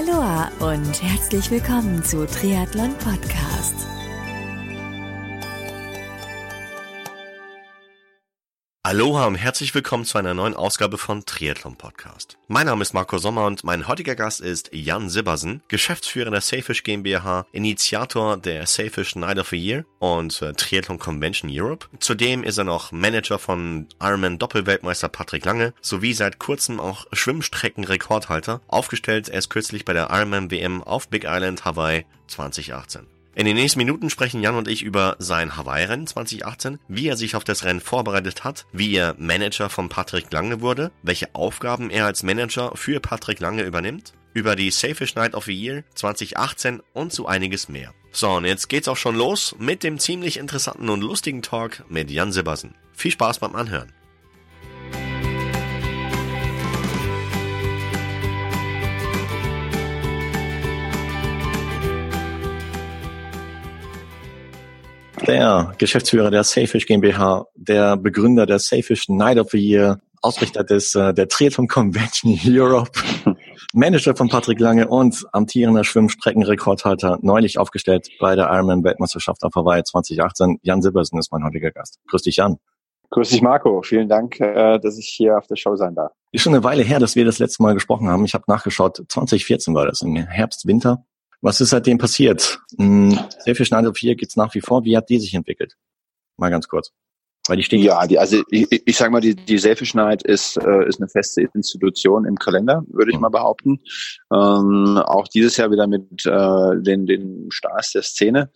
Aloha und herzlich willkommen zu Triathlon Podcast. Aloha und herzlich willkommen zu einer neuen Ausgabe von Triathlon Podcast. Mein Name ist Marco Sommer und mein heutiger Gast ist Jan Sibbersen, Geschäftsführer der Sailfish GmbH, Initiator der Sailfish Night of the Year und äh, Triathlon Convention Europe. Zudem ist er noch Manager von Ironman Doppelweltmeister Patrick Lange sowie seit kurzem auch Schwimmstreckenrekordhalter, aufgestellt erst kürzlich bei der Ironman WM auf Big Island, Hawaii 2018. In den nächsten Minuten sprechen Jan und ich über sein Hawaii-Rennen 2018, wie er sich auf das Rennen vorbereitet hat, wie er Manager von Patrick Lange wurde, welche Aufgaben er als Manager für Patrick Lange übernimmt, über die Safish Night of the Year 2018 und so einiges mehr. So, und jetzt geht's auch schon los mit dem ziemlich interessanten und lustigen Talk mit Jan Sibbersen. Viel Spaß beim Anhören. Der Geschäftsführer der Safish GmbH, der Begründer der Safish Night of the Year, Ausrichter des äh, der Triathlon Convention Europe, Manager von Patrick Lange und amtierender Schwimmstreckenrekordhalter, neulich aufgestellt bei der Ironman Weltmeisterschaft auf Hawaii 2018. Jan Silbersen ist mein heutiger Gast. Grüß dich, Jan. Grüß dich, Marco. Vielen Dank, äh, dass ich hier auf der Show sein darf. Ist schon eine Weile her, dass wir das letzte Mal gesprochen haben. Ich habe nachgeschaut, 2014 war das, im Herbst, Winter. Was ist seitdem passiert? Hm, sehr viel Schneider 4 gibt's nach wie vor. Wie hat die sich entwickelt? Mal ganz kurz. Weil die stehen ja, die, also ich, ich sage mal, die, die Selfish Night ist, äh, ist eine feste Institution im Kalender, würde ich mhm. mal behaupten. Ähm, auch dieses Jahr wieder mit äh, den, den Stars der Szene.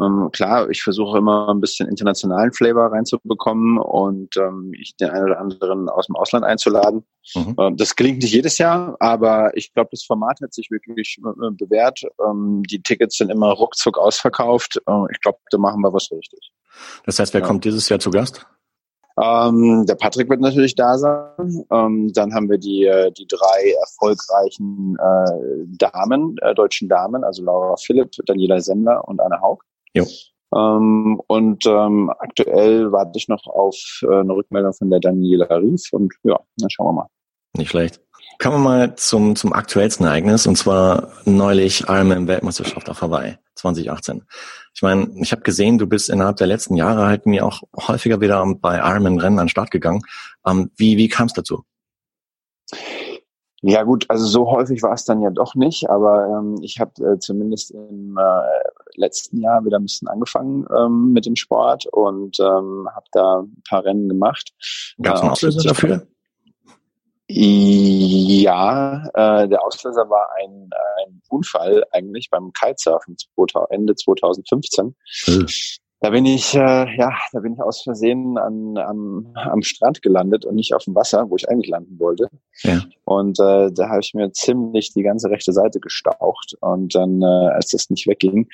Ähm, klar, ich versuche immer ein bisschen internationalen Flavor reinzubekommen und ähm, den einen oder anderen aus dem Ausland einzuladen. Mhm. Ähm, das gelingt nicht jedes Jahr, aber ich glaube, das Format hat sich wirklich äh, bewährt. Ähm, die Tickets sind immer ruckzuck ausverkauft. Äh, ich glaube, da machen wir was richtig. Das heißt, wer ja. kommt dieses Jahr zu Gast? Ähm, der Patrick wird natürlich da sein. Ähm, dann haben wir die, äh, die drei erfolgreichen äh, Damen, äh, deutschen Damen, also Laura Philipp, Daniela Semmler und Anne Haug. Jo. Ähm, und ähm, aktuell warte ich noch auf äh, eine Rückmeldung von der Daniela Rief und ja, dann schauen wir mal. Nicht schlecht. Kommen wir mal zum, zum aktuellsten Ereignis und zwar neulich Ironman Weltmeisterschaft auf Hawaii 2018. Ich meine, ich habe gesehen, du bist innerhalb der letzten Jahre halt mir auch häufiger wieder bei Ironman Rennen an den Start gegangen. Ähm, wie wie kam es dazu? Ja gut, also so häufig war es dann ja doch nicht, aber ähm, ich habe äh, zumindest im äh, letzten Jahr wieder ein bisschen angefangen ähm, mit dem Sport und ähm, habe da ein paar Rennen gemacht. Gab es einen äh, Auslöser dafür? Ja, äh, der Auslöser war ein, ein Unfall eigentlich beim Kitesurfen Ende 2015. Hm. Da bin ich, äh, ja, da bin ich aus Versehen an, am, am Strand gelandet und nicht auf dem Wasser, wo ich eigentlich landen wollte. Ja. Und äh, da habe ich mir ziemlich die ganze rechte Seite gestaucht. Und dann, äh, als das nicht wegging,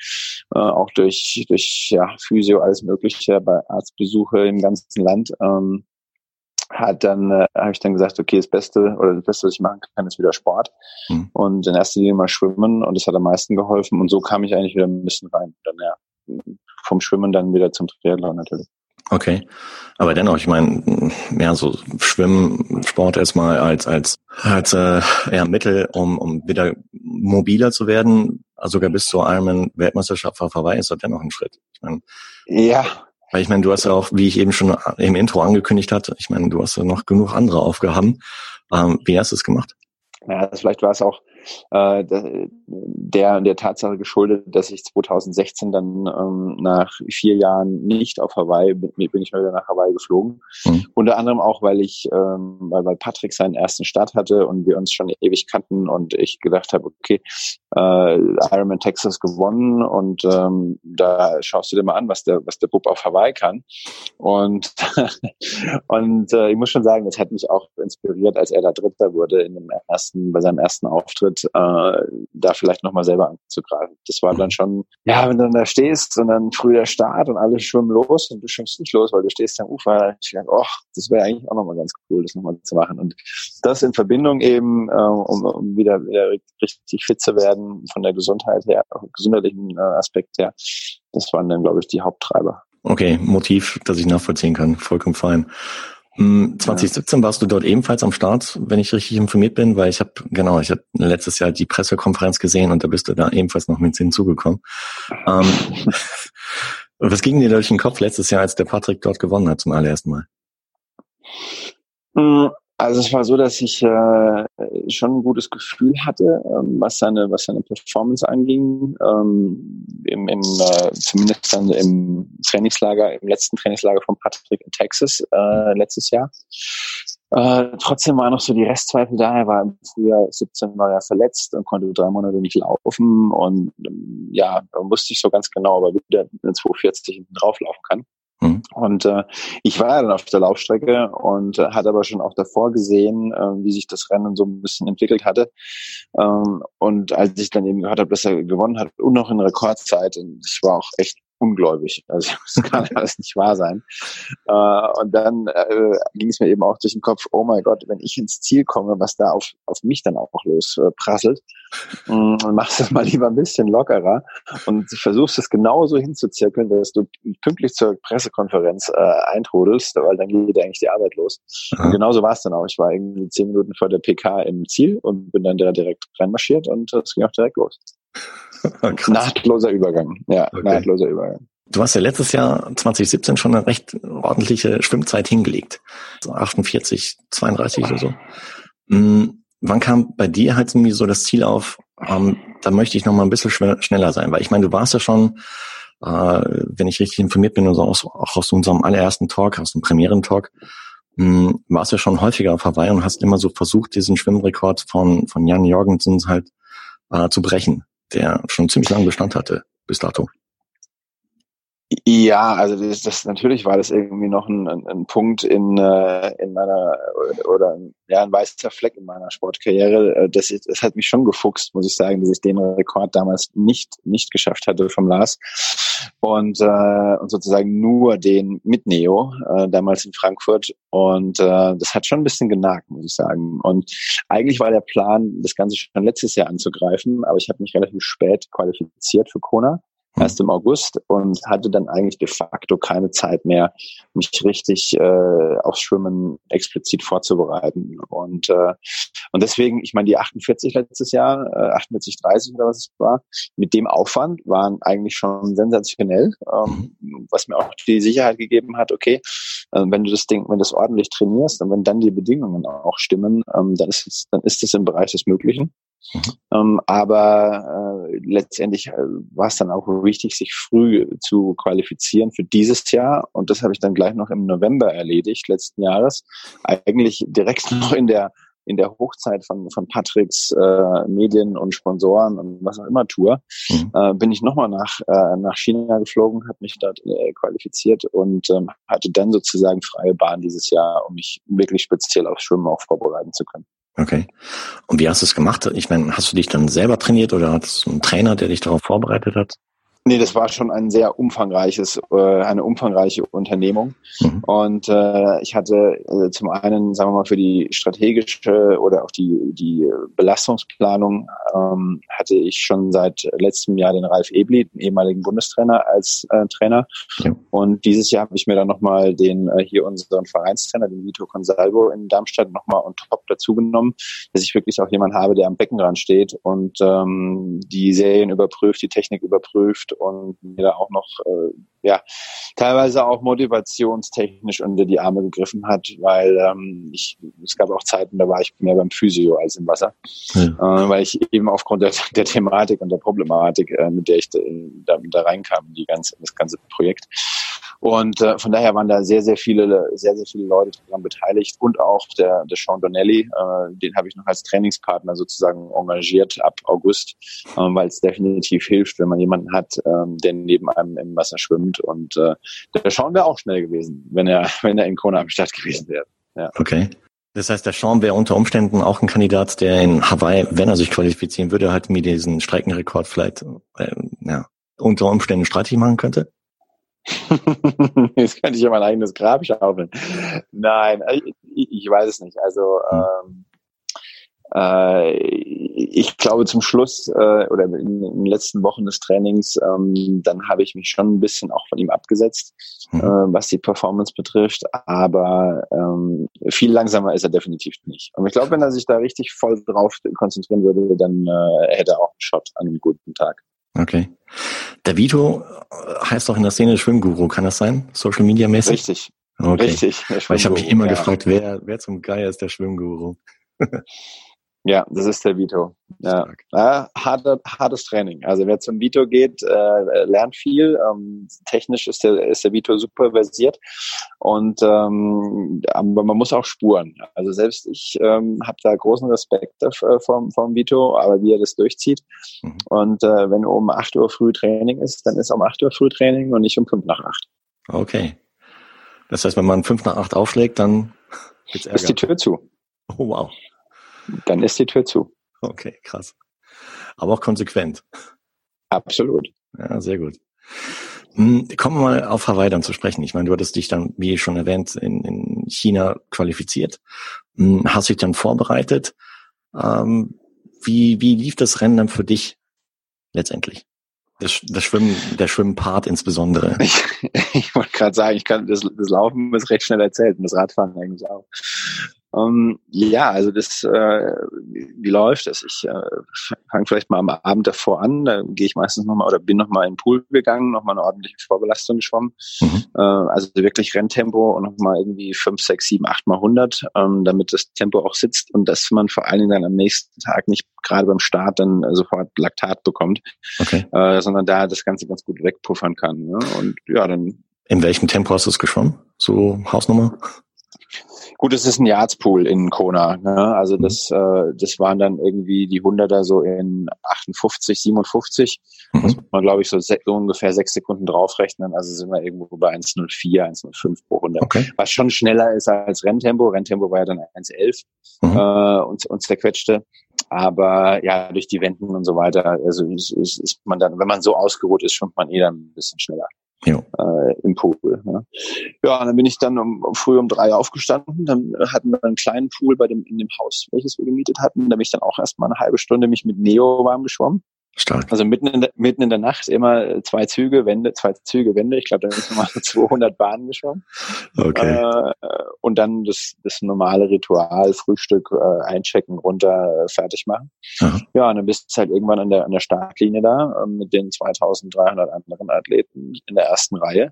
äh, auch durch, durch ja, Physio, alles Mögliche, bei Arztbesuche im ganzen Land, ähm, hat dann äh, habe ich dann gesagt, okay, das Beste oder das Beste, was ich machen kann, ist wieder Sport mhm. und in erster Linie mal schwimmen und das hat am meisten geholfen und so kam ich eigentlich wieder ein bisschen rein. Dann ja, vom Schwimmen dann wieder zum Triathlon natürlich. Okay, aber dennoch, ich meine, ja, so Schwimmen, Sport erstmal als als als äh, ja, Mittel, um um wieder mobiler zu werden, also sogar bis zur Ironman Weltmeisterschaft auf Hawaii ist das dennoch ein Schritt. Ich meine, ja, weil ich meine, du hast ja auch, wie ich eben schon im Intro angekündigt hatte, ich meine, du hast ja noch genug andere Aufgaben. Ähm, wie hast du es gemacht? Ja, vielleicht war es auch äh, der, der Tatsache geschuldet, dass ich 2016 dann ähm, nach vier Jahren nicht auf Hawaii, bin, bin ich mal wieder nach Hawaii geflogen. Mhm. Unter anderem auch, weil ich, ähm, weil, weil Patrick seinen ersten Start hatte und wir uns schon ewig kannten und ich gedacht habe, okay, äh, Ironman Texas gewonnen und ähm, da schaust du dir mal an, was der, was der Bub auf Hawaii kann. Und, und äh, ich muss schon sagen, das hat mich auch inspiriert, als er da Dritter wurde in dem ersten, bei seinem ersten Auftritt, äh, da vielleicht nochmal selber anzugreifen. Das war dann schon, ja, wenn du dann da stehst und dann früh der Start und alle schwimmen los und du schwimmst nicht los, weil du stehst am Ufer, ich dachte, oh, das wäre eigentlich auch nochmal ganz cool, das nochmal zu machen. Und das in Verbindung eben, äh, um, um wieder, wieder richtig fit zu werden, von der Gesundheit her, gesundheitlichen äh, Aspekt her, das waren dann, glaube ich, die Haupttreiber. Okay, Motiv, das ich nachvollziehen kann, vollkommen fein. 2017 hm, warst du dort ebenfalls am Start, wenn ich richtig informiert bin, weil ich habe genau, ich habe letztes Jahr die Pressekonferenz gesehen und da bist du da ebenfalls noch mit hinzugekommen. Ähm, was ging dir durch den Kopf letztes Jahr, als der Patrick dort gewonnen hat zum allerersten Mal? Also es war so, dass ich äh, schon ein gutes Gefühl hatte, ähm, was seine was seine Performance anging. Ähm, im, im, äh, zumindest dann im Trainingslager, im letzten Trainingslager von Patrick in Texas äh, letztes Jahr. Äh, trotzdem war noch so die Restzweifel da. Er war im Frühjahr 17 war er verletzt und konnte drei Monate nicht laufen und ähm, ja, wusste ich so ganz genau, ob er wieder in 240 drauflaufen kann. Mhm. Und äh, ich war ja dann auf der Laufstrecke und äh, hatte aber schon auch davor gesehen, äh, wie sich das Rennen so ein bisschen entwickelt hatte. Ähm, und als ich dann eben gehört habe, dass er gewonnen hat und noch in Rekordzeit, ich war auch echt ungläubig. Also das kann alles nicht wahr sein. Äh, und dann äh, ging es mir eben auch durch den Kopf, oh mein Gott, wenn ich ins Ziel komme, was da auf, auf mich dann auch los äh, prasselt, mm, machst du es mal lieber ein bisschen lockerer und versuchst es genauso hinzuzirkeln, dass du pünktlich zur Pressekonferenz äh, eintrudelst, weil dann geht eigentlich die Arbeit los. Mhm. Und genauso war es dann auch. Ich war irgendwie zehn Minuten vor der PK im Ziel und bin dann direkt reinmarschiert und es ging auch direkt los. Nahtloser Übergang. Ja, okay. nahtloser Übergang. Du hast ja letztes Jahr 2017 schon eine recht ordentliche Schwimmzeit hingelegt. So 48, 32 oder so. Mhm. Wann kam bei dir halt irgendwie so das Ziel auf, ähm, da möchte ich noch mal ein bisschen schneller sein? Weil ich meine, du warst ja schon, äh, wenn ich richtig informiert bin, also auch, auch aus unserem allerersten Talk, aus dem Premieren-Talk, mh, warst ja schon häufiger auf Hawaii und hast immer so versucht, diesen Schwimmrekord von, von Jan Jorgensen halt äh, zu brechen der schon ziemlich lange Bestand hatte bis dato. Ja, also das, das natürlich war das irgendwie noch ein, ein, ein Punkt in, äh, in meiner oder ja ein weißer Fleck in meiner Sportkarriere. Äh, das, das hat mich schon gefuchst, muss ich sagen, dass ich den Rekord damals nicht nicht geschafft hatte vom Lars und äh, und sozusagen nur den mit Neo äh, damals in Frankfurt und äh, das hat schon ein bisschen genagt, muss ich sagen. Und eigentlich war der Plan, das Ganze schon letztes Jahr anzugreifen, aber ich habe mich relativ spät qualifiziert für Kona erst im August und hatte dann eigentlich de facto keine Zeit mehr, mich richtig äh, aufs Schwimmen explizit vorzubereiten. Und, äh, und deswegen, ich meine, die 48 letztes Jahr, äh, 48, 30 oder was es war, mit dem Aufwand waren eigentlich schon sensationell, ähm, was mir auch die Sicherheit gegeben hat, okay, äh, wenn du das Ding, wenn du das ordentlich trainierst und wenn dann die Bedingungen auch stimmen, ähm, dann ist es, dann ist es im Bereich des Möglichen. Mhm. Ähm, aber äh, letztendlich äh, war es dann auch wichtig, sich früh zu qualifizieren für dieses Jahr. Und das habe ich dann gleich noch im November erledigt, letzten Jahres. Eigentlich direkt noch in der in der Hochzeit von, von Patricks äh, Medien und Sponsoren und was auch immer Tour, mhm. äh, bin ich nochmal nach, äh, nach China geflogen, habe mich dort äh, qualifiziert und ähm, hatte dann sozusagen freie Bahn dieses Jahr, um mich wirklich speziell aufs Schwimmen auch vorbereiten zu können. Okay. Und wie hast du es gemacht? Ich meine, hast du dich dann selber trainiert oder hattest du einen Trainer, der dich darauf vorbereitet hat? Nee, das war schon ein sehr umfangreiches, äh, eine umfangreiche Unternehmung. Mhm. Und äh, ich hatte äh, zum einen, sagen wir mal, für die strategische oder auch die, die Belastungsplanung ähm, hatte ich schon seit letztem Jahr den Ralf Ebli, den ehemaligen Bundestrainer, als äh, Trainer. Ja. Und dieses Jahr habe ich mir dann nochmal den äh, hier unseren Vereinstrainer, den Vito Consalvo in Darmstadt, nochmal on top dazu genommen, dass ich wirklich auch jemanden habe, der am Beckenrand steht und ähm, die Serien überprüft, die Technik überprüft und mir da auch noch äh, ja teilweise auch motivationstechnisch unter die Arme gegriffen hat, weil ähm, ich es gab auch Zeiten, da war ich mehr beim Physio als im Wasser, ja. äh, weil ich eben aufgrund der, der Thematik und der Problematik, äh, mit der ich da, da reinkam, die ganze das ganze Projekt und äh, von daher waren da sehr, sehr viele, sehr, sehr viele Leute daran beteiligt und auch der, der Sean Donnelly, äh, den habe ich noch als Trainingspartner sozusagen engagiert ab August, äh, weil es definitiv hilft, wenn man jemanden hat, äh, der neben einem im Wasser schwimmt. Und äh, der Sean wäre auch schnell gewesen, wenn er, wenn er in Kona am Start gewesen wäre. Ja. Okay. Das heißt, der Sean wäre unter Umständen auch ein Kandidat, der in Hawaii, wenn er sich qualifizieren würde, halt mir diesen Streckenrekord vielleicht äh, ja, unter Umständen streitig machen könnte? Jetzt könnte ich ja mein eigenes Grab schaufeln. Nein, ich, ich weiß es nicht. Also hm. ähm, äh, ich glaube zum Schluss äh, oder in, in, den letzten Wochen des Trainings, ähm, dann habe ich mich schon ein bisschen auch von ihm abgesetzt, mhm. äh, was die Performance betrifft. Aber ähm, viel langsamer ist er definitiv nicht. Und ich glaube, wenn er sich da richtig voll drauf konzentrieren würde, dann äh, hätte er auch einen Shot an einem guten Tag. Okay. Der Vito heißt doch in der Szene Schwimmguru, kann das sein? Social Media mäßig? Richtig. Okay. Richtig. Weil ich habe mich immer ja. gefragt, wer, wer zum Geier ist der Schwimmguru? Ja, das ist der Vito. Ja. ja harte, hartes Training. Also wer zum Vito geht, äh, lernt viel. Ähm, technisch ist der, ist der Vito super versiert. Und ähm, aber man muss auch spuren. Also selbst ich ähm, habe da großen Respekt dafür, vom, vom Vito, aber wie er das durchzieht. Mhm. Und äh, wenn um 8 Uhr früh Training ist, dann ist um 8 Uhr früh Training und nicht um 5 nach 8. Okay. Das heißt, wenn man 5 nach 8 aufschlägt, dann ist die Tür zu. Oh wow dann ist die Tür zu. Okay, krass. Aber auch konsequent. Absolut. Ja, sehr gut. Hm, kommen wir mal auf Hawaii dann zu sprechen. Ich meine, du hattest dich dann, wie schon erwähnt, in, in China qualifiziert, hm, hast dich dann vorbereitet. Ähm, wie, wie lief das Rennen dann für dich letztendlich? Das, das Schwimmen, der Schwimmpart insbesondere. Ich, ich wollte gerade sagen, ich kann das, das Laufen ist recht schnell erzählt und das Radfahren eigentlich auch. Ähm, ja, also das, äh, wie läuft das? Ich äh, fange vielleicht mal am Abend davor an, da gehe ich meistens nochmal oder bin nochmal in den Pool gegangen, nochmal eine ordentliche Vorbelastung geschwommen. Mhm. Äh, also wirklich Renntempo und nochmal irgendwie fünf, sechs, sieben, acht mal 100, ähm, damit das Tempo auch sitzt und dass man vor allen Dingen dann am nächsten Tag nicht gerade beim Start dann sofort Laktat bekommt, okay. äh, sondern da das Ganze ganz gut wegpuffern kann. Ne? Und ja, dann. In welchem Tempo hast du es geschwommen? So Hausnummer? Gut, es ist ein Yardspool in Kona. Ne? Also mhm. das, äh, das waren dann irgendwie die Hunderter so in 58, 57. Mhm. Muss man, glaube ich, so, so, ungefähr sechs Sekunden draufrechnen. Also sind wir irgendwo bei 1,04, 1,05 pro 100. Okay. Was schon schneller ist als Renntempo. Renntempo war ja dann 1,11 mhm. äh, und, und zerquetschte. Aber ja, durch die Wenden und so weiter, also ist, ist, ist man dann, wenn man so ausgeruht ist, schwimmt man eh dann ein bisschen schneller äh, im Pool. Ja. ja, dann bin ich dann um, um, früh um drei aufgestanden. Dann hatten wir einen kleinen Pool bei dem in dem Haus, welches wir gemietet hatten. Da bin ich dann auch erstmal eine halbe Stunde mich mit Neo warm geschwommen. Stark. Also mitten in, der, mitten in der Nacht immer zwei Züge, Wände, zwei Züge, Wände. Ich glaube, da sind mal 200 Bahnen geschwommen. Okay. Äh, und dann das, das normale Ritual, Frühstück, äh, einchecken, runter, äh, fertig machen. Aha. Ja, und dann bist du halt irgendwann an der, an der Startlinie da äh, mit den 2300 anderen Athleten in der ersten Reihe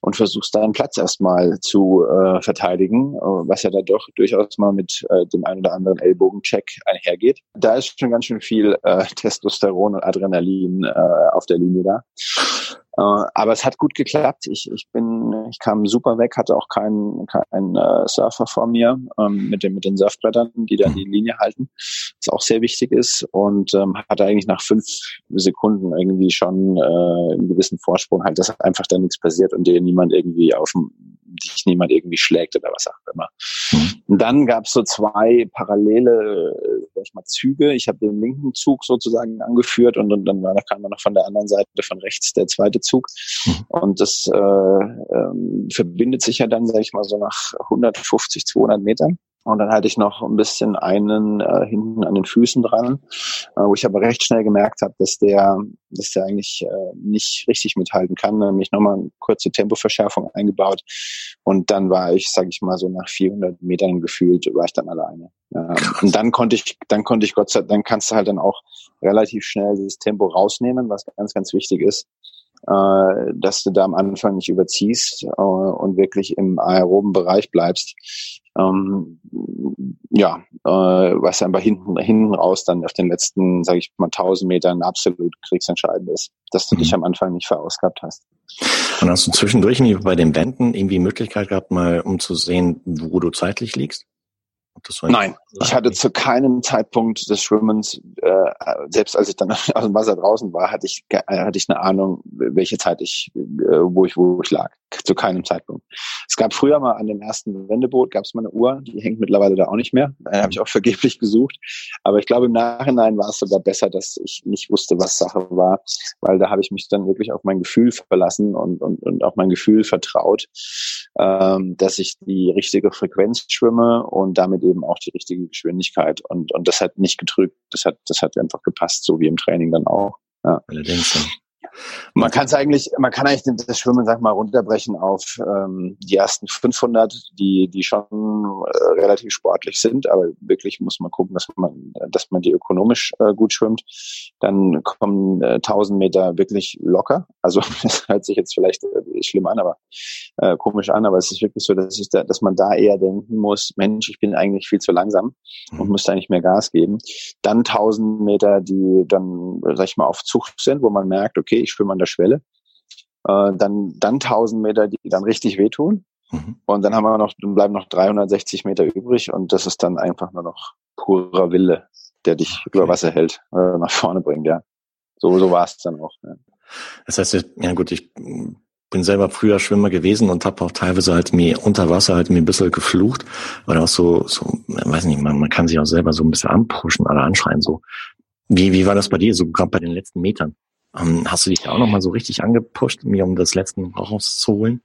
und versuchst deinen Platz erstmal zu äh, verteidigen, was ja da doch durchaus mal mit dem einen oder anderen Ellbogencheck einhergeht. Da ist schon ganz schön viel Testosteron Adrenalin äh, auf der Linie da. Äh, aber es hat gut geklappt. Ich, ich bin, ich kam super weg, hatte auch keinen keinen äh, Surfer vor mir ähm, mit den mit den Surfbrettern, die dann die Linie halten, was auch sehr wichtig ist und ähm, hatte eigentlich nach fünf Sekunden irgendwie schon äh, einen gewissen Vorsprung, halt, dass einfach da nichts passiert und dir niemand irgendwie auf dem dich niemand irgendwie schlägt oder was auch immer. Mhm. Und dann gab es so zwei parallele äh, sag ich mal, Züge. Ich habe den linken Zug sozusagen angeführt und, und dann war, da kam man noch von der anderen Seite von rechts der zweite Zug. Mhm. Und das äh, ähm, verbindet sich ja dann, sag ich mal, so nach 150, 200 Metern. Und dann hatte ich noch ein bisschen einen äh, hinten an den Füßen dran, äh, wo ich aber recht schnell gemerkt habe, dass der, dass der eigentlich äh, nicht richtig mithalten kann. Dann habe ich nochmal eine kurze Tempoverschärfung eingebaut und dann war ich, sage ich mal, so nach 400 Metern gefühlt, war ich dann alleine. Ja, und dann konnte ich, dann konnte ich Gott sei Dank, dann kannst du halt dann auch relativ schnell dieses Tempo rausnehmen, was ganz, ganz wichtig ist äh, dass du da am Anfang nicht überziehst äh, und wirklich im aeroben Bereich bleibst. Ähm, ja, äh, was einfach hinten, hinten raus dann auf den letzten, sage ich mal, 1000 Metern absolut kriegsentscheidend ist, dass du mhm. dich am Anfang nicht verausgabt hast. Und hast du zwischendurch bei den Wänden irgendwie Möglichkeit gehabt, mal um zu sehen, wo du zeitlich liegst? Nein, ich hatte zu keinem Zeitpunkt des Schwimmens, äh, selbst als ich dann aus dem Wasser draußen war, hatte ich, äh, hatte ich eine Ahnung, welche Zeit ich, äh, wo ich, wo ich lag. Zu keinem Zeitpunkt. Es gab früher mal an dem ersten Wendeboot, gab es mal eine Uhr, die hängt mittlerweile da auch nicht mehr. Da habe ich auch vergeblich gesucht. Aber ich glaube, im Nachhinein war es sogar besser, dass ich nicht wusste, was Sache war, weil da habe ich mich dann wirklich auf mein Gefühl verlassen und, und, und auf mein Gefühl vertraut, ähm, dass ich die richtige Frequenz schwimme und damit damit eben auch die richtige Geschwindigkeit. Und, und das hat nicht getrügt. Das hat, das hat einfach gepasst, so wie im Training dann auch. Ja. Allerdings. Man kann es eigentlich, man kann eigentlich das Schwimmen, sag mal, runterbrechen auf ähm, die ersten 500, die die schon äh, relativ sportlich sind, aber wirklich muss man gucken, dass man, dass man die ökonomisch äh, gut schwimmt. Dann kommen äh, 1000 Meter wirklich locker. Also das hört sich jetzt vielleicht äh, schlimm an, aber äh, komisch an, aber es ist wirklich so, dass, ich da, dass man da eher denken muss, Mensch, ich bin eigentlich viel zu langsam und mhm. muss da nicht mehr Gas geben. Dann 1000 Meter, die dann, sag ich mal, auf Zucht sind, wo man merkt, okay, ich schwimme an der Schwelle. Äh, dann, dann 1000 Meter, die dann richtig wehtun. Mhm. Und dann haben wir noch, dann bleiben noch 360 Meter übrig und das ist dann einfach nur noch purer Wille, der dich okay. über Wasser hält, äh, nach vorne bringt, ja. So, so war es dann auch. Ja. Das heißt, ja gut, ich bin selber früher Schwimmer gewesen und habe auch teilweise halt mir unter Wasser halt mir ein bisschen geflucht oder auch so, so, weiß nicht, man, man kann sich auch selber so ein bisschen anpushen oder anschreien so. Wie, wie war das bei dir, so gerade bei den letzten Metern? Ähm, hast du dich da auch nochmal so richtig angepusht, mir um das letzten rauszuholen?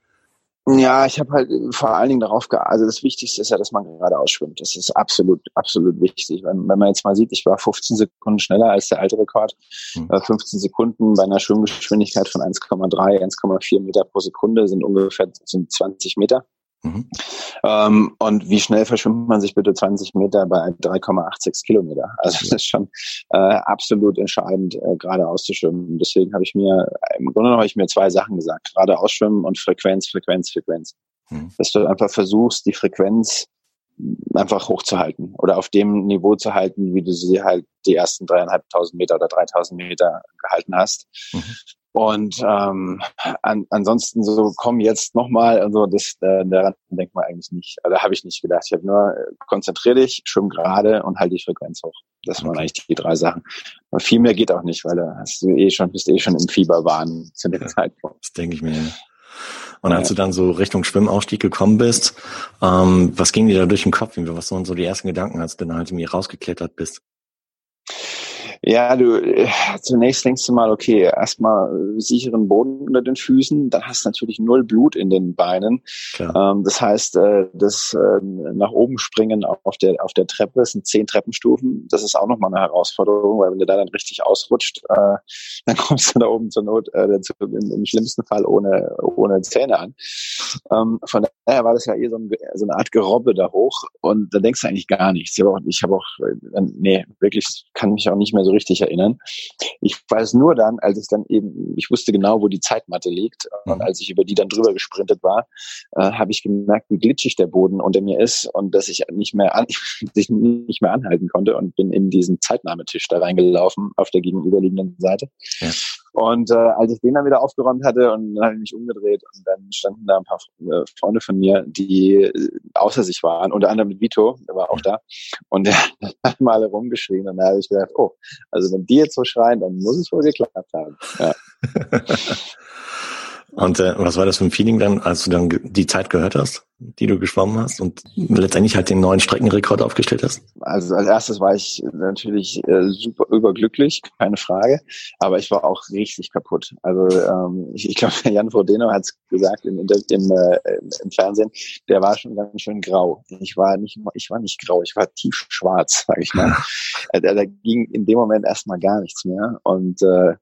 Ja, ich habe halt vor allen Dingen darauf geachtet, also das Wichtigste ist ja, dass man gerade ausschwimmt. Das ist absolut, absolut wichtig. Wenn, wenn man jetzt mal sieht, ich war 15 Sekunden schneller als der alte Rekord. Mhm. 15 Sekunden bei einer Schwimmgeschwindigkeit von 1,3, 1,4 Meter pro Sekunde sind ungefähr sind 20 Meter. Mhm. Ähm, und wie schnell verschwimmt man sich bitte 20 Meter bei 3,86 Kilometer? Also das ist schon äh, absolut entscheidend, äh, gerade auszuschwimmen. Deswegen habe ich mir, im Grunde habe ich mir zwei Sachen gesagt. Gerade ausschwimmen und Frequenz, Frequenz, Frequenz. Mhm. Dass du einfach versuchst, die Frequenz einfach hochzuhalten oder auf dem Niveau zu halten, wie du sie halt die ersten dreieinhalbtausend Meter oder dreitausend Meter gehalten hast. Mhm. Und ähm, an, ansonsten so komm jetzt nochmal, also das äh, daran denkt man eigentlich nicht. Also habe ich nicht gedacht. Ich habe nur äh, konzentrier dich, schwimm gerade und halt die Frequenz hoch. Das waren eigentlich die drei Sachen. Aber viel mehr geht auch nicht, weil da hast du eh schon, bist eh schon im Fieberwahn zu dem ja, Zeitpunkt. Das denke ich mir. Und als ja. du dann so Richtung Schwimmausstieg gekommen bist, ähm, was ging dir da durch den Kopf? Was waren so die ersten Gedanken, als du dann halt irgendwie rausgeklettert bist? Ja, du äh, zunächst denkst du mal, okay, erstmal sicheren Boden unter den Füßen, dann hast du natürlich null Blut in den Beinen. Ähm, das heißt, äh, das äh, nach oben springen auf der auf der Treppe sind zehn Treppenstufen. Das ist auch nochmal eine Herausforderung, weil wenn du da dann richtig ausrutscht, äh, dann kommst du da oben zur Not äh, im, im schlimmsten Fall ohne ohne Zähne an. Ähm, von daher war das ja eher so, ein, so eine Art Gerobbe da hoch und da denkst du eigentlich gar nichts. Ich habe auch, ich hab auch äh, nee, wirklich kann mich auch nicht mehr so richtig erinnern. Ich weiß nur dann, als ich dann eben, ich wusste genau, wo die Zeitmatte liegt und mhm. als ich über die dann drüber gesprintet war, äh, habe ich gemerkt, wie glitschig der Boden unter mir ist und dass ich nicht mehr an, sich nicht mehr anhalten konnte und bin in diesen Zeitnahmetisch da reingelaufen auf der gegenüberliegenden Seite. Ja. Und äh, als ich den dann wieder aufgeräumt hatte und dann habe ich mich umgedreht und dann standen da ein paar äh, Freunde von mir, die äh, außer sich waren, unter anderem mit Vito, der war auch da und der hat mal rumgeschrien und da habe ich gedacht, oh, also wenn die jetzt so schreien, dann muss es wohl geklappt haben. Ja. Und äh, was war das für ein Feeling dann, als du dann die Zeit gehört hast, die du geschwommen hast und letztendlich halt den neuen Streckenrekord aufgestellt hast? Also als erstes war ich natürlich äh, super überglücklich, keine Frage, aber ich war auch richtig kaputt. Also ähm, ich, ich glaube, Jan Frodeno hat es gesagt im, im, äh, im Fernsehen, der war schon ganz schön grau. Ich war nicht, ich war nicht grau, ich war tief schwarz, sage ich mal. da, da ging in dem Moment erstmal gar nichts mehr und äh,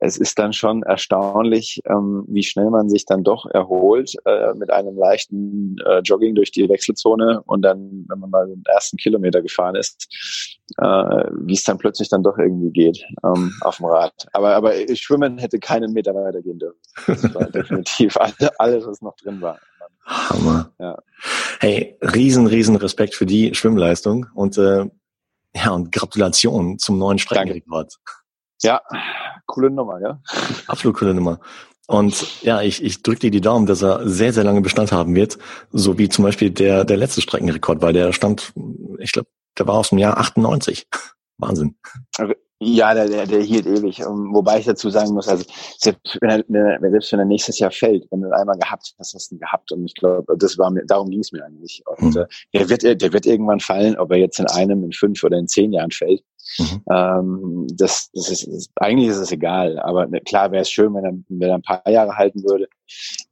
es ist dann schon erstaunlich, ähm, wie schnell man sich dann doch erholt äh, mit einem leichten äh, Jogging durch die Wechselzone und dann, wenn man mal den ersten Kilometer gefahren ist, äh, wie es dann plötzlich dann doch irgendwie geht ähm, auf dem Rad. Aber, aber Schwimmen hätte keinen Meter weiter gehen dürfen. Das war definitiv alles, was noch drin war. Hammer. Ja. Hey, riesen, riesen Respekt für die Schwimmleistung und äh, ja und Gratulation zum neuen Streckenrekord. Ja, coole Nummer, ja. Absolut coole Nummer. Und ja, ich, ich drücke dir die Daumen, dass er sehr, sehr lange Bestand haben wird, so wie zum Beispiel der, der letzte Streckenrekord, weil der stand, ich glaube, der war aus dem Jahr 98. Wahnsinn. Ja, der, der, der hielt ewig. Wobei ich dazu sagen muss, also selbst wenn er, selbst wenn er nächstes Jahr fällt, wenn du ihn einmal gehabt hast, hast du ihn gehabt. Und ich glaube, das war mir, darum ging es mir eigentlich. Und mhm. äh, der wird, der wird irgendwann fallen, ob er jetzt in einem, in fünf oder in zehn Jahren fällt. Mhm. Ähm, das, das ist, ist, eigentlich ist es egal. Aber ne, klar wäre es schön, wenn er, wenn er ein paar Jahre halten würde.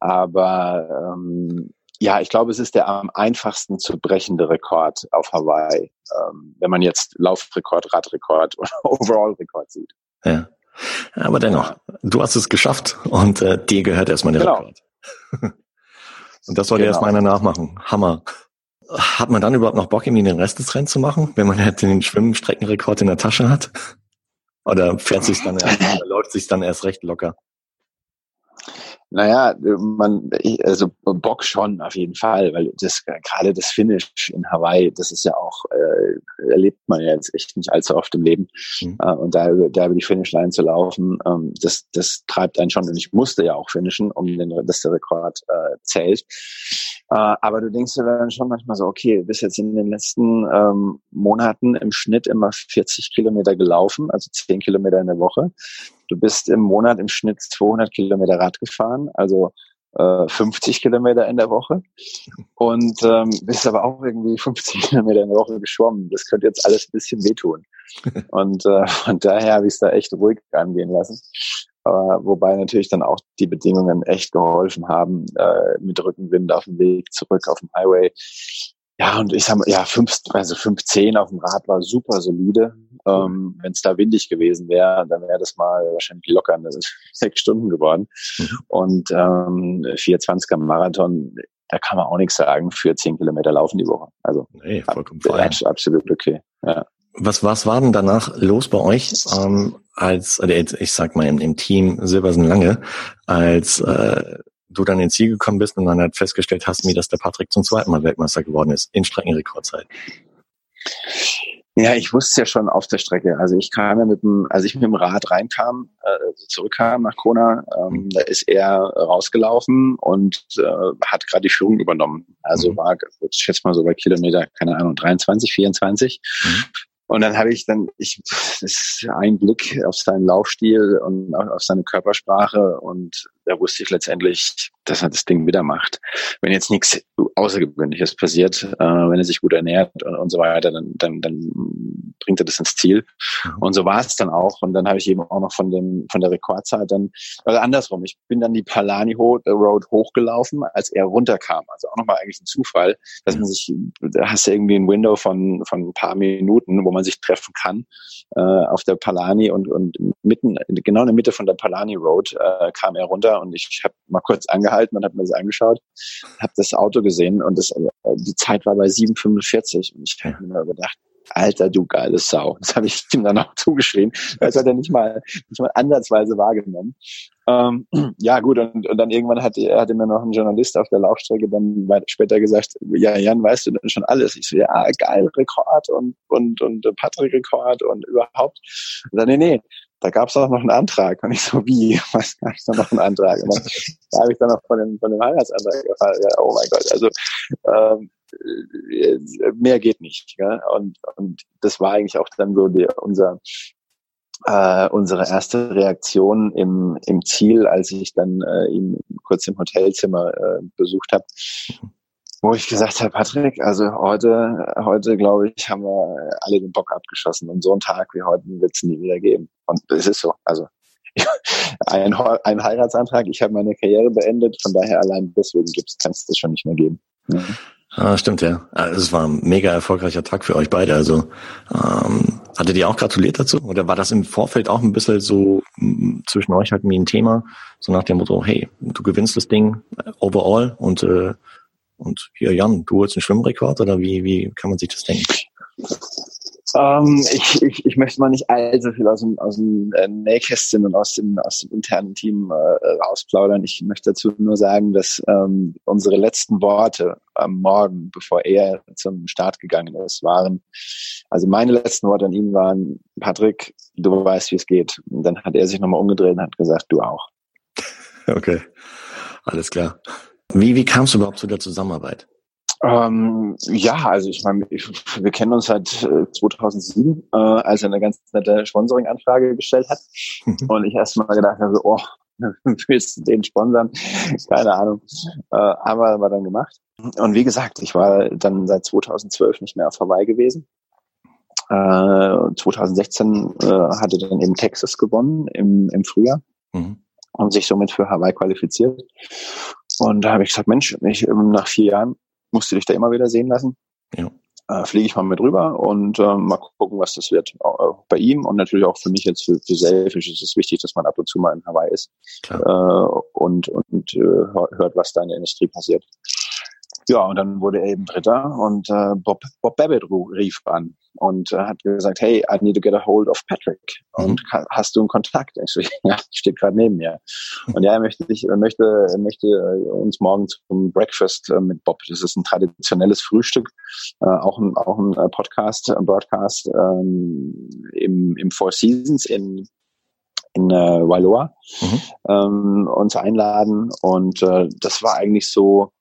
Aber ähm, ja, ich glaube, es ist der am einfachsten zu brechende Rekord auf Hawaii, ähm, wenn man jetzt Laufrekord, Radrekord oder Overall-Rekord sieht. Ja. Aber dennoch, du hast es geschafft und äh, dir gehört erstmal der genau. Rekord. und das soll genau. erst meiner nachmachen. Hammer. Hat man dann überhaupt noch Bock, irgendwie den Rest des Rennens zu machen, wenn man halt den Schwimmstreckenrekord in der Tasche hat? Oder fährt sich dann erst, oder läuft sich dann erst recht locker? Naja, man, also Bock schon auf jeden Fall, weil das gerade das Finish in Hawaii, das ist ja auch, äh, erlebt man ja jetzt echt nicht allzu oft im Leben. Mhm. Äh, und da, da über die Finishline zu laufen, ähm, das, das treibt einen schon. Und ich musste ja auch finishen, um den, dass der Rekord äh, zählt. Äh, aber du denkst dir dann schon manchmal so, okay, du bist jetzt in den letzten ähm, Monaten im Schnitt immer 40 Kilometer gelaufen, also 10 Kilometer in der Woche. Du bist im Monat im Schnitt 200 Kilometer Rad gefahren, also äh, 50 Kilometer in der Woche und ähm, bist aber auch irgendwie 50 Kilometer in der Woche geschwommen. Das könnte jetzt alles ein bisschen wehtun. Und äh, von daher habe ich es da echt ruhig angehen lassen. Äh, wobei natürlich dann auch die Bedingungen echt geholfen haben, äh, mit Rückenwind auf dem Weg zurück auf dem Highway. Ja, und ich sag mal, ja, fünf, also 510 auf dem Rad war super solide. Ähm, Wenn es da windig gewesen wäre, dann wäre das mal wahrscheinlich locker eine sechs Stunden geworden. Mhm. Und ähm, 420er Marathon, da kann man auch nichts sagen für zehn Kilometer laufen die Woche. Also nee, vollkommen ab, absolut okay. Ja. Was, was war denn danach los bei euch, ähm, als, oder ich sag mal im, im Team Silbersen Lange, als äh, du dann ins Ziel gekommen bist und dann halt festgestellt hast, mir, dass der Patrick zum zweiten Mal Weltmeister geworden ist, in Streckenrekordzeit? Ja, ich wusste ja schon auf der Strecke. Also ich kam ja mit dem, als ich mit dem Rad reinkam, äh, zurückkam nach Kona, ähm, mhm. da ist er rausgelaufen und äh, hat gerade die Führung übernommen. Also mhm. war, ich schätze mal so bei Kilometer, keine Ahnung, 23, 24. Mhm. Und dann habe ich dann, ich, das ist ein Blick auf seinen Laufstil und auf seine Körpersprache und da wusste ich letztendlich, dass er das Ding wieder macht. Wenn jetzt nichts Außergewöhnliches passiert, äh, wenn er sich gut ernährt und, und so weiter, dann, dann, dann bringt er das ins Ziel. Mhm. Und so war es dann auch. Und dann habe ich eben auch noch von dem von der Rekordzeit dann, also andersrum, ich bin dann die Palani Road hochgelaufen, als er runterkam. Also auch nochmal eigentlich ein Zufall, dass man sich, da hast du irgendwie ein Window von, von ein paar Minuten, wo man sich treffen kann äh, auf der Palani und, und mitten, genau in der Mitte von der Palani Road äh, kam er runter und ich habe mal kurz angehalten und habe mir das angeschaut, habe das Auto gesehen und das, die Zeit war bei 7,45 und ich habe mir gedacht, Alter, du geile Sau. Das habe ich ihm dann auch zugeschrieben. Das hat er nicht mal, nicht mal ansatzweise wahrgenommen. Ähm, ja, gut, und, und dann irgendwann hat, hat mir noch ein Journalist auf der Laufstrecke dann später gesagt, ja, Jan, weißt du denn schon alles? Ich so, ja, geil, Rekord und, und, und Patrick Rekord und überhaupt. Und dann, nee, nee, da gab es auch noch einen Antrag. Und ich so, wie? Was gab es da noch einen Antrag? Und dann, da habe ich dann noch von dem, von dem Heiratsantrag gefallen. Ja, oh mein Gott, also ähm, äh, mehr geht nicht. Ja? Und, und das war eigentlich auch dann so die, unser äh, unsere erste Reaktion im, im Ziel, als ich dann äh, ihn kurz im Hotelzimmer äh, besucht habe wo ich gesagt habe, Patrick, also heute, heute glaube ich, haben wir alle den Bock abgeschossen und so einen Tag wie heute wird es nie wieder geben. Und es ist so. Also ein, ein Heiratsantrag, ich habe meine Karriere beendet, von daher allein deswegen gibt's, kann es das schon nicht mehr geben. Mhm. Ah, stimmt, ja. Also es war ein mega erfolgreicher Tag für euch beide. Also ähm, hattet ihr auch gratuliert dazu? Oder war das im Vorfeld auch ein bisschen so zwischen euch halt wie ein Thema? So nach dem Motto, hey, du gewinnst das Ding äh, overall und äh, und hier, Jan, du holst einen Schwimmrekord oder wie, wie kann man sich das denken? Ähm, ich, ich, ich möchte mal nicht allzu viel aus dem, aus dem äh, Nähkästchen und aus dem, aus dem internen Team äh, rausplaudern. Ich möchte dazu nur sagen, dass ähm, unsere letzten Worte am Morgen, bevor er zum Start gegangen ist, waren, also meine letzten Worte an ihn waren, Patrick, du weißt, wie es geht. Und dann hat er sich nochmal umgedreht und hat gesagt, du auch. Okay, alles klar. Wie, wie kam es überhaupt zu der Zusammenarbeit? Ähm, ja, also ich meine, wir kennen uns seit 2007, äh, als er eine ganz nette Sponsoring-Anfrage gestellt hat. Mhm. Und ich erst mal gedacht habe, oh, willst du den sponsern? Keine Ahnung. Äh, haben wir aber dann gemacht. Und wie gesagt, ich war dann seit 2012 nicht mehr auf Hawaii gewesen. Äh, 2016 äh, hatte dann eben Texas gewonnen im, im Frühjahr. Mhm und sich somit für Hawaii qualifiziert. Und da habe ich gesagt, Mensch, ich, nach vier Jahren musst du dich da immer wieder sehen lassen. Ja. Äh, fliege ich mal mit rüber und äh, mal gucken, was das wird äh, bei ihm und natürlich auch für mich jetzt für, für Selfish ist es wichtig, dass man ab und zu mal in Hawaii ist äh, und, und äh, hört, was da in der Industrie passiert. Ja, und dann wurde er eben Dritter und äh, Bob, Bob Babbitt rief an und äh, hat gesagt, hey, I need to get a hold of Patrick. Mhm. Und hast du einen Kontakt? Ich so, ja, steht gerade neben mir. Und ja, er möchte, ich, er möchte, er möchte äh, uns morgen zum Breakfast äh, mit Bob. Das ist ein traditionelles Frühstück, äh, auch ein, auch ein äh, Podcast, ein Broadcast ähm, im, im Four Seasons in in äh, Wailoa mhm. ähm, uns einladen und äh, das war eigentlich so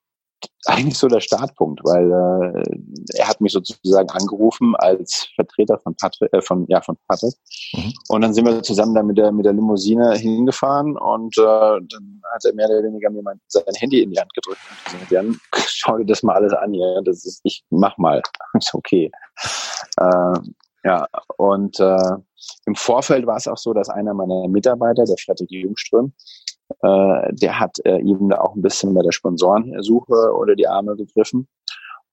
eigentlich so der Startpunkt, weil äh, er hat mich sozusagen angerufen als Vertreter von Patrick, äh, von ja von Patrick. Mhm. Und dann sind wir zusammen da mit der mit der Limousine hingefahren und äh, dann hat er mehr oder weniger mir mein, sein Handy in die Hand gedrückt und gesagt, Jan, schau dir das mal alles an hier, das ist ich mach mal, ist okay. Äh, ja und äh, im Vorfeld war es auch so, dass einer meiner Mitarbeiter, der Strategie Jungström, äh, der hat äh, ihm da auch ein bisschen bei der Sponsorensuche unter die Arme gegriffen.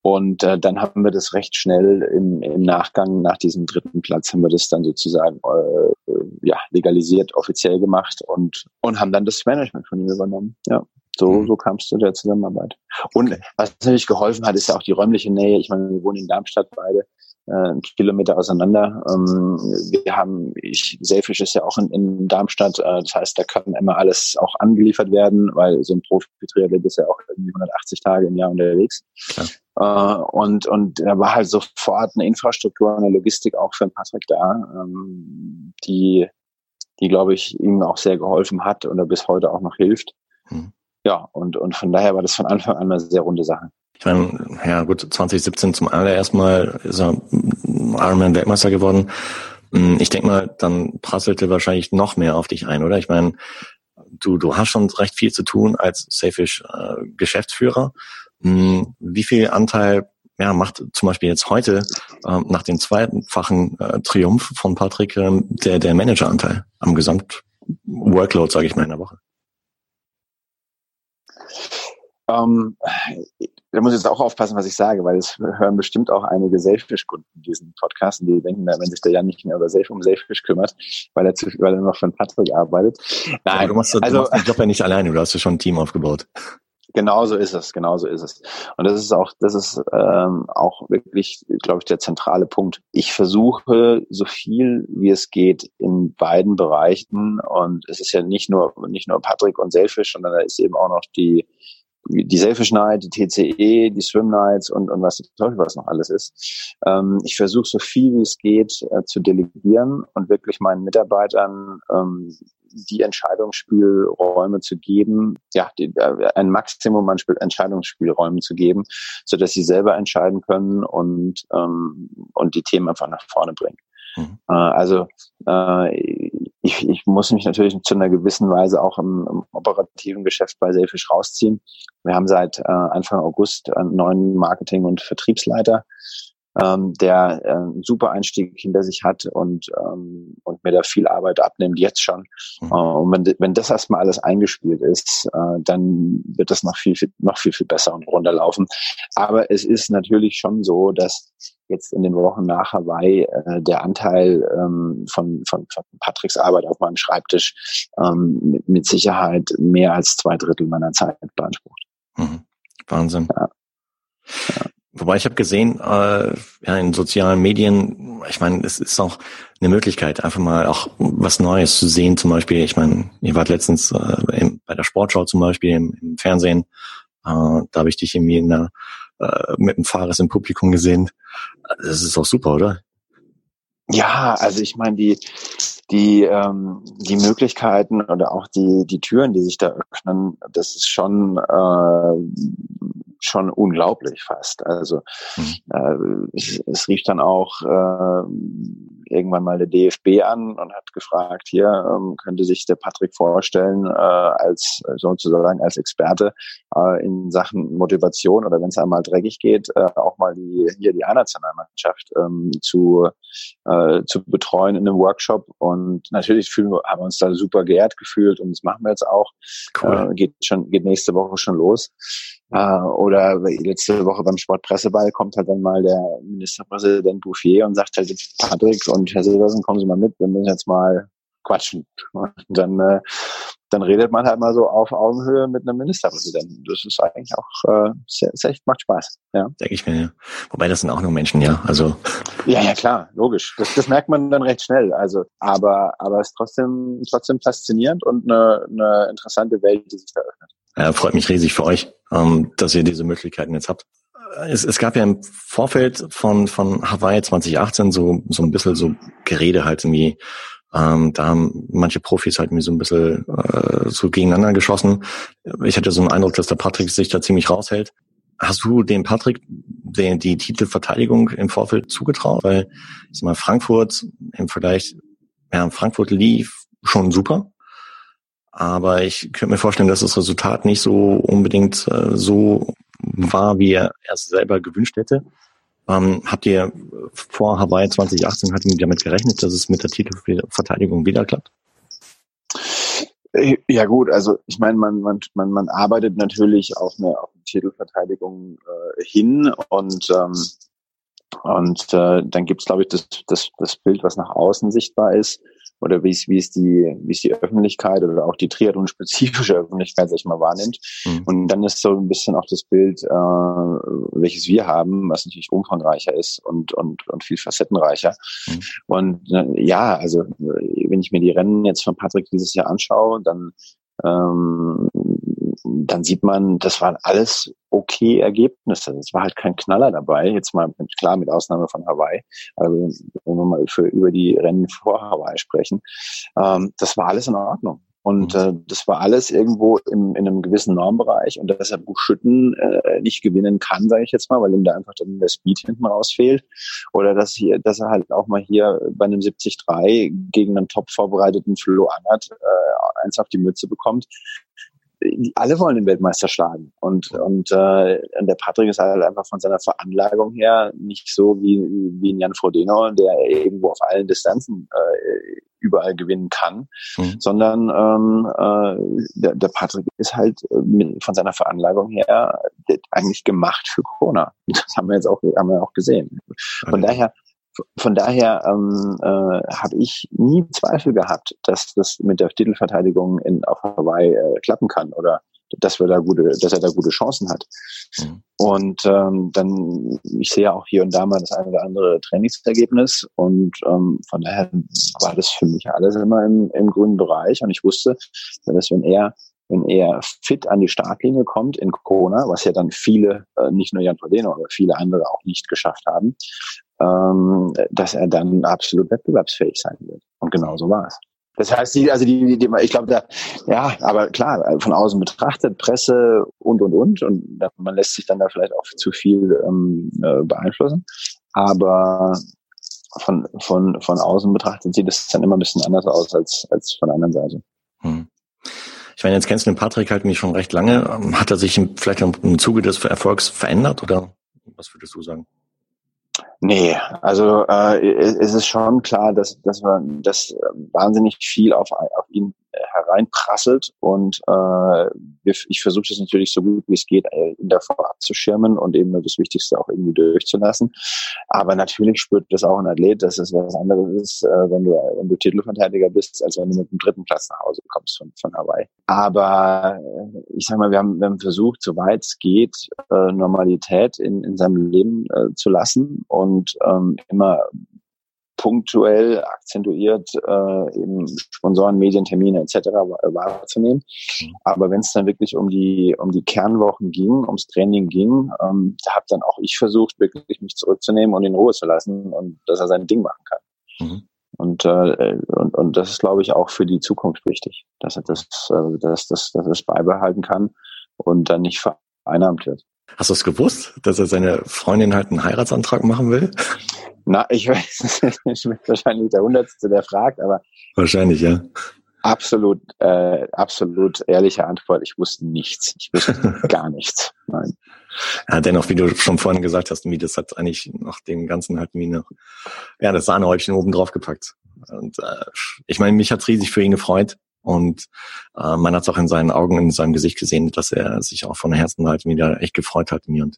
Und äh, dann haben wir das recht schnell im, im Nachgang nach diesem dritten Platz haben wir das dann sozusagen äh, ja, legalisiert, offiziell gemacht und, und haben dann das Management von ihm übernommen. Ja. So, mhm. so kam es zu der Zusammenarbeit. Und was natürlich geholfen hat, ist ja auch die räumliche Nähe. Ich meine, wir wohnen in Darmstadt beide äh, Kilometer auseinander. Ähm, wir haben, ich, Selfish ist ja auch in, in Darmstadt, äh, das heißt, da kann immer alles auch angeliefert werden, weil so ein Profi-Triathlet ist ja auch irgendwie 180 Tage im Jahr unterwegs. Äh, und, und da war halt sofort eine Infrastruktur, eine Logistik auch für den Patrick da, ähm, die, die, glaube ich, ihm auch sehr geholfen hat oder bis heute auch noch hilft. Hm. Ja, und, und von daher war das von Anfang an eine sehr runde Sache. Ich meine, ja gut, 2017 zum allerersten Mal ist er Ironman Weltmeister geworden. Hm, ich denke mal, dann prasselte wahrscheinlich noch mehr auf dich ein, oder? Ich meine, du, du hast schon recht viel zu tun als Safish äh, Geschäftsführer. Hm, wie viel Anteil ja, macht zum Beispiel jetzt heute äh, nach dem zweifachen äh, Triumph von Patrick äh, der, der Manageranteil am Gesamt-Workload, sage ich mal, in der Woche? Ähm, da muss ich jetzt auch aufpassen, was ich sage, weil es hören bestimmt auch einige Selfish-Kunden diesen Podcast und die denken, wenn sich der Jan nicht mehr über Safe um Selfish kümmert, weil er, zu, weil er noch von Patrick arbeitet. Nein, Aber du machst, also, du machst den Job ja nicht alleine, du hast ja schon ein Team aufgebaut. Genau so ist es, genau so ist es. Und das ist auch, das ist ähm, auch wirklich, glaube ich, der zentrale Punkt. Ich versuche so viel wie es geht in beiden Bereichen und es ist ja nicht nur nicht nur Patrick und Selfish, sondern da ist eben auch noch die die Selfish Night, die TCE, die Swim Nights und, und was was noch alles ist. Ähm, ich versuche so viel wie es geht äh, zu delegieren und wirklich meinen Mitarbeitern ähm, die Entscheidungsspielräume zu geben, ja, die, äh, ein Maximum an Spiel Entscheidungsspielräumen zu geben, so dass sie selber entscheiden können und ähm, und die Themen einfach nach vorne bringen. Mhm. Äh, also äh, ich, ich muss mich natürlich zu einer gewissen Weise auch im, im operativen Geschäft bei Selfish rausziehen. Wir haben seit äh, Anfang August einen neuen Marketing- und Vertriebsleiter, ähm, der äh, einen super Einstieg hinter sich hat und, ähm, und mir da viel Arbeit abnimmt, jetzt schon. Mhm. Äh, und wenn, wenn das erstmal alles eingespielt ist, äh, dann wird das noch viel, viel, noch viel, viel besser und runterlaufen. Aber es ist natürlich schon so, dass jetzt in den Wochen nach Hawaii äh, der Anteil ähm, von, von, von Patricks Arbeit auf meinem Schreibtisch ähm, mit, mit Sicherheit mehr als zwei Drittel meiner Zeit beansprucht. Mhm. Wahnsinn. Ja. Ja. Wobei ich habe gesehen, äh, ja, in sozialen Medien, ich meine, es ist auch eine Möglichkeit, einfach mal auch was Neues zu sehen. Zum Beispiel, ich meine, ihr wart letztens äh, im, bei der Sportschau zum Beispiel im, im Fernsehen, äh, da habe ich dich irgendwie in der, äh, mit dem Fahrers im Publikum gesehen. Das ist auch super, oder? Ja, also ich meine, die, die, ähm, die Möglichkeiten oder auch die, die Türen, die sich da öffnen, das ist schon, äh, schon unglaublich fast. Also mhm. äh, es, es rief dann auch äh, irgendwann mal der DFB an und hat gefragt, hier ähm, könnte sich der Patrick vorstellen, äh, als sozusagen als Experte äh, in Sachen Motivation oder wenn es einmal dreckig geht, äh, auch mal die hier die A-Nationalmannschaft ähm, zu, äh, zu betreuen in einem Workshop. Und natürlich fühlen wir, haben wir uns da super geehrt gefühlt und das machen wir jetzt auch. Cool. Äh, geht schon, geht nächste Woche schon los. Äh, oder letzte Woche beim Sportpresseball kommt halt dann mal der Ministerpräsident Bouffier und sagt halt, Patrick und Herr Silversen, kommen Sie mal mit, wir müssen jetzt mal quatschen. Und dann, äh, dann redet man halt mal so auf Augenhöhe mit einem Ministerpräsidenten. Das ist eigentlich auch äh, sehr, sehr macht Spaß. Ja. Denke ich mir, ja. Wobei das sind auch nur Menschen, ja. Also ja, ja klar, logisch. Das, das merkt man dann recht schnell. Also, aber aber es ist trotzdem trotzdem faszinierend und eine, eine interessante Welt, die sich da öffnet. Ja, freut mich riesig für euch, ähm, dass ihr diese Möglichkeiten jetzt habt. Es, es gab ja im Vorfeld von, von Hawaii 2018 so, so ein bisschen so Gerede halt irgendwie, ähm, da haben manche Profis halt irgendwie so ein bisschen äh, so gegeneinander geschossen. Ich hatte so einen Eindruck, dass der Patrick sich da ziemlich raushält. Hast du dem Patrick den, die Titelverteidigung im Vorfeld zugetraut? Weil ich sag mal, Frankfurt im Vergleich, ja, Frankfurt lief schon super. Aber ich könnte mir vorstellen, dass das Resultat nicht so unbedingt äh, so war, wie er es selber gewünscht hätte. Ähm, habt ihr vor Hawaii 2018 habt ihr damit gerechnet, dass es mit der Titelverteidigung wieder klappt? Äh, ja gut, also ich meine, man, man, man, man arbeitet natürlich auf eine, auf eine Titelverteidigung äh, hin und ähm, und äh, dann gibt's glaube ich, das, das, das Bild, was nach außen sichtbar ist oder wie es, wie es die, wie es die Öffentlichkeit oder auch die Triathlon-spezifische Öffentlichkeit, sag ich mal, wahrnimmt. Mhm. Und dann ist so ein bisschen auch das Bild, äh, welches wir haben, was natürlich umfangreicher ist und, und, und viel facettenreicher. Mhm. Und äh, ja, also wenn ich mir die Rennen jetzt von Patrick dieses Jahr anschaue, dann ähm, dann sieht man, das waren alles okay Ergebnisse. Es war halt kein Knaller dabei. Jetzt mal klar mit Ausnahme von Hawaii. Also wenn wir mal für, über die Rennen vor Hawaii sprechen, ähm, das war alles in Ordnung. Und mhm. äh, das war alles irgendwo im, in einem gewissen Normbereich. Und dass er Buchschütten äh, nicht gewinnen kann, sage ich jetzt mal, weil ihm da einfach dann der Speed hinten raus fehlt. Oder dass, hier, dass er halt auch mal hier bei einem 70-3 gegen einen top vorbereiteten Flo Angert äh, eins auf die Mütze bekommt alle wollen den Weltmeister schlagen. Und, und äh, der Patrick ist halt einfach von seiner Veranlagung her nicht so wie, wie ein Jan Frodeno, der irgendwo auf allen Distanzen äh, überall gewinnen kann, mhm. sondern ähm, äh, der, der Patrick ist halt äh, mit, von seiner Veranlagung her eigentlich gemacht für Corona. Das haben wir jetzt auch, haben wir auch gesehen. Von okay. daher von daher ähm, äh, habe ich nie Zweifel gehabt, dass das mit der Titelverteidigung in, auf Hawaii äh, klappen kann oder dass wir da gute, dass er da gute Chancen hat. Mhm. Und ähm, dann, ich sehe auch hier und da mal das eine oder andere Trainingsergebnis und ähm, von daher war das für mich alles immer im, im grünen Bereich und ich wusste, dass wenn er wenn er fit an die Startlinie kommt in Corona, was ja dann viele, äh, nicht nur Jan Frodeno, aber viele andere auch nicht geschafft haben, ähm, dass er dann absolut wettbewerbsfähig sein wird. Und genau so war es. Das heißt, die, also die, die, ich glaube, da, ja, aber klar, von außen betrachtet, Presse und und und und man lässt sich dann da vielleicht auch zu viel ähm, äh, beeinflussen. Aber von von von außen betrachtet sieht es dann immer ein bisschen anders aus als als von der anderen Seite. Hm. Ich meine, jetzt kennst du den Patrick halt mich schon recht lange. Hat er sich vielleicht im Zuge des Erfolgs verändert oder was würdest du sagen? Nee, also äh, es ist schon klar, dass, dass man das wahnsinnig viel auf, auf ihn hereinprasselt und äh, ich versuche das natürlich so gut wie es geht, äh, davor abzuschirmen und eben das Wichtigste auch irgendwie durchzulassen. Aber natürlich spürt das auch ein Athlet, dass es was anderes ist, äh, wenn du wenn du Titelverteidiger bist, als wenn du mit dem dritten Platz nach Hause kommst von, von Hawaii. Aber äh, ich sag mal, wir haben, wir haben versucht, soweit es geht, äh, Normalität in, in seinem Leben äh, zu lassen und ähm, immer punktuell akzentuiert äh, eben Sponsoren, Medientermine etc. wahrzunehmen. Mhm. Aber wenn es dann wirklich um die um die Kernwochen ging, ums Training ging, ähm, da habe dann auch ich versucht, wirklich mich zurückzunehmen und in Ruhe zu lassen und dass er sein Ding machen kann. Mhm. Und, äh, und, und das ist, glaube ich, auch für die Zukunft wichtig, dass er das, äh, dass, dass, dass er das beibehalten kann und dann nicht vereinnahmt wird. Hast du es gewusst, dass er seine Freundin halt einen Heiratsantrag machen will? Na, ich weiß, ich bin wahrscheinlich der Hundertste, der fragt, aber. Wahrscheinlich, ja. Absolut, äh, absolut ehrliche Antwort. Ich wusste nichts. Ich wusste gar nichts. Nein. Ja, dennoch, wie du schon vorhin gesagt hast, wie das hat eigentlich nach dem Ganzen halt wie noch, ja, das Sahnehäubchen oben drauf gepackt. Und äh, ich meine, mich hat's riesig für ihn gefreut. Und äh, man hat es auch in seinen Augen, in seinem Gesicht gesehen, dass er sich auch von Herzen halt wieder echt gefreut hat mir und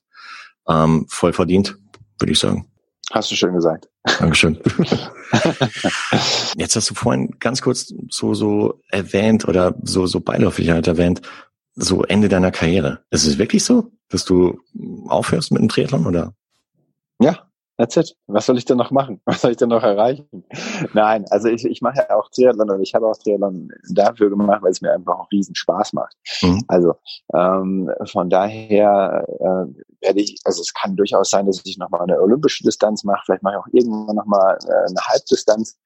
ähm, voll verdient, würde ich sagen. Hast du schön gesagt. Dankeschön. Jetzt hast du vorhin ganz kurz so, so erwähnt oder so, so beiläufig halt erwähnt, so Ende deiner Karriere. Ist es wirklich so, dass du aufhörst mit dem Triathlon oder? Ja, that's it. Was soll ich denn noch machen? Was soll ich denn noch erreichen? Nein, also ich, ich mache ja auch Triathlon und ich habe auch Triathlon dafür gemacht, weil es mir einfach auch riesen Spaß macht. Mhm. Also ähm, von daher äh, werde ich, also es kann durchaus sein, dass ich nochmal eine olympische Distanz mache, vielleicht mache ich auch irgendwann nochmal äh, eine Halbdistanz.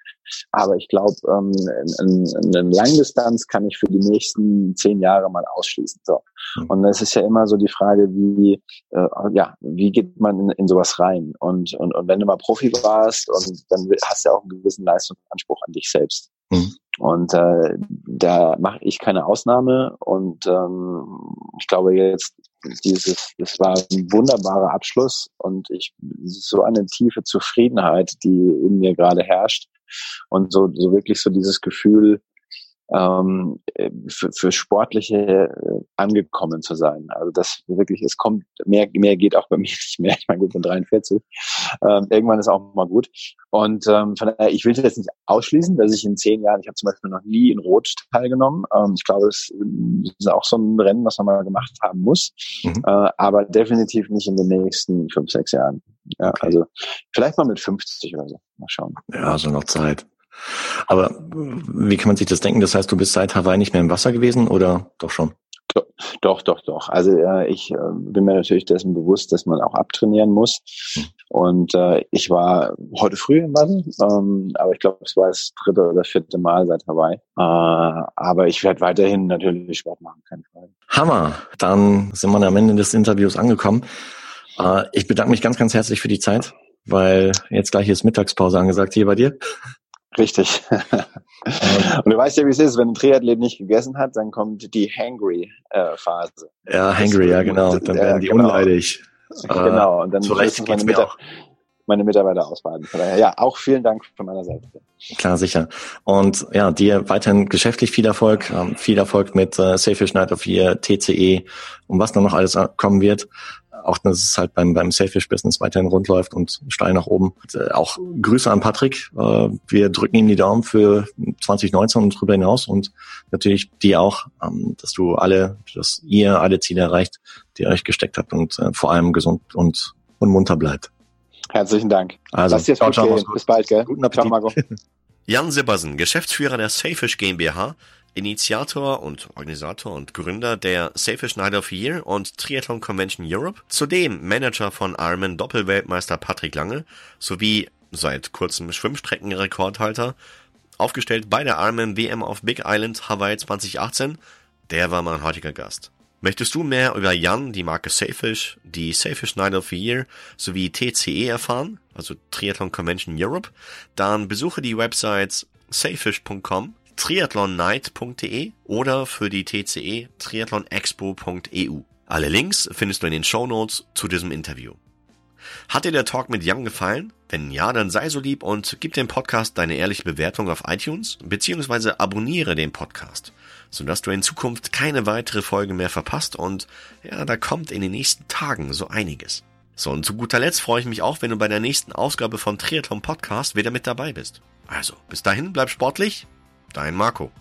Aber ich glaube, ähm, eine Langdistanz kann ich für die nächsten zehn Jahre mal ausschließen. So. Mhm. Und es ist ja immer so die Frage, wie, äh, ja, wie geht man in, in sowas rein? Und, und, und wenn du mal Profi warst und dann hast du ja auch einen gewissen Leistungsanspruch an dich selbst. Mhm. Und äh, da mache ich keine Ausnahme. Und ähm, ich glaube jetzt, dieses, das war ein wunderbarer Abschluss und ich so eine tiefe Zufriedenheit, die in mir gerade herrscht. Und so, so wirklich so dieses Gefühl, ähm, für, für Sportliche äh, angekommen zu sein. Also das wirklich, es kommt, mehr, mehr geht auch bei mir nicht mehr. Ich meine, gut, bin 43. Ähm, irgendwann ist auch mal gut. Und ähm, von daher, ich will jetzt nicht ausschließen, dass ich in zehn Jahren, ich habe zum Beispiel noch nie in Rot teilgenommen. Ähm, ich glaube, es ist auch so ein Rennen, was man mal gemacht haben muss. Mhm. Äh, aber definitiv nicht in den nächsten fünf, sechs Jahren. Ja, okay. Also vielleicht mal mit 50 oder so. Mal schauen. Ja, so noch Zeit. Aber wie kann man sich das denken? Das heißt, du bist seit Hawaii nicht mehr im Wasser gewesen oder doch schon? Doch, doch, doch. Also äh, ich äh, bin mir natürlich dessen bewusst, dass man auch abtrainieren muss. Hm. Und äh, ich war heute früh im Wasser, ähm, aber ich glaube, es war das dritte oder vierte Mal seit Hawaii. Äh, aber ich werde weiterhin natürlich Sport machen, keine Frage. Hammer. Dann sind wir am Ende des Interviews angekommen. Äh, ich bedanke mich ganz, ganz herzlich für die Zeit, weil jetzt gleich ist Mittagspause angesagt hier bei dir. Richtig. und du weißt ja, wie es ist, wenn ein Triathlet nicht gegessen hat, dann kommt die Hangry-Phase. Äh, ja, Hangry, ja genau. Dann werden die genau. unleidig. Genau, und dann müssen meine, Mitar meine Mitarbeiter ausbaden. Ja, auch vielen Dank von meiner Seite. Klar, sicher. Und ja, dir weiterhin geschäftlich viel Erfolg, ähm, viel Erfolg mit äh, Sailfish Night of Year, TCE und was dann noch alles kommen wird auch dass es halt beim, beim Selfish-Business weiterhin rund läuft und steil nach oben. Äh, auch Grüße an Patrick. Äh, wir drücken ihm die Daumen für 2019 und darüber hinaus und natürlich dir auch, ähm, dass du alle, dass ihr alle Ziele erreicht, die ihr euch gesteckt habt und äh, vor allem gesund und, und munter bleibt. Herzlichen Dank. Also, Lass dir ciao, ciao, Bis bald, gell? Guten Appetit. Ciao, Marco. Jan Sibbersen, Geschäftsführer der Sailfish GmbH, Initiator und Organisator und Gründer der Sailfish Night of Year und Triathlon Convention Europe, zudem Manager von Ironman Doppelweltmeister Patrick Lange sowie seit kurzem Schwimmstreckenrekordhalter, aufgestellt bei der Ironman WM auf Big Island Hawaii 2018. Der war mein heutiger Gast. Möchtest du mehr über Jan, die Marke Sailfish, die Sailfish Night of the Year sowie TCE erfahren, also Triathlon Convention Europe, dann besuche die Websites sailfish.com triathlonnight.de oder für die TCE triathlonexpo.eu. Alle Links findest du in den Show Notes zu diesem Interview. Hat dir der Talk mit Jan gefallen? Wenn ja, dann sei so lieb und gib dem Podcast deine ehrliche Bewertung auf iTunes beziehungsweise abonniere den Podcast, sodass du in Zukunft keine weitere Folge mehr verpasst und ja, da kommt in den nächsten Tagen so einiges. So, und zu guter Letzt freue ich mich auch, wenn du bei der nächsten Ausgabe vom Triathlon Podcast wieder mit dabei bist. Also, bis dahin, bleib sportlich, Dein Marco.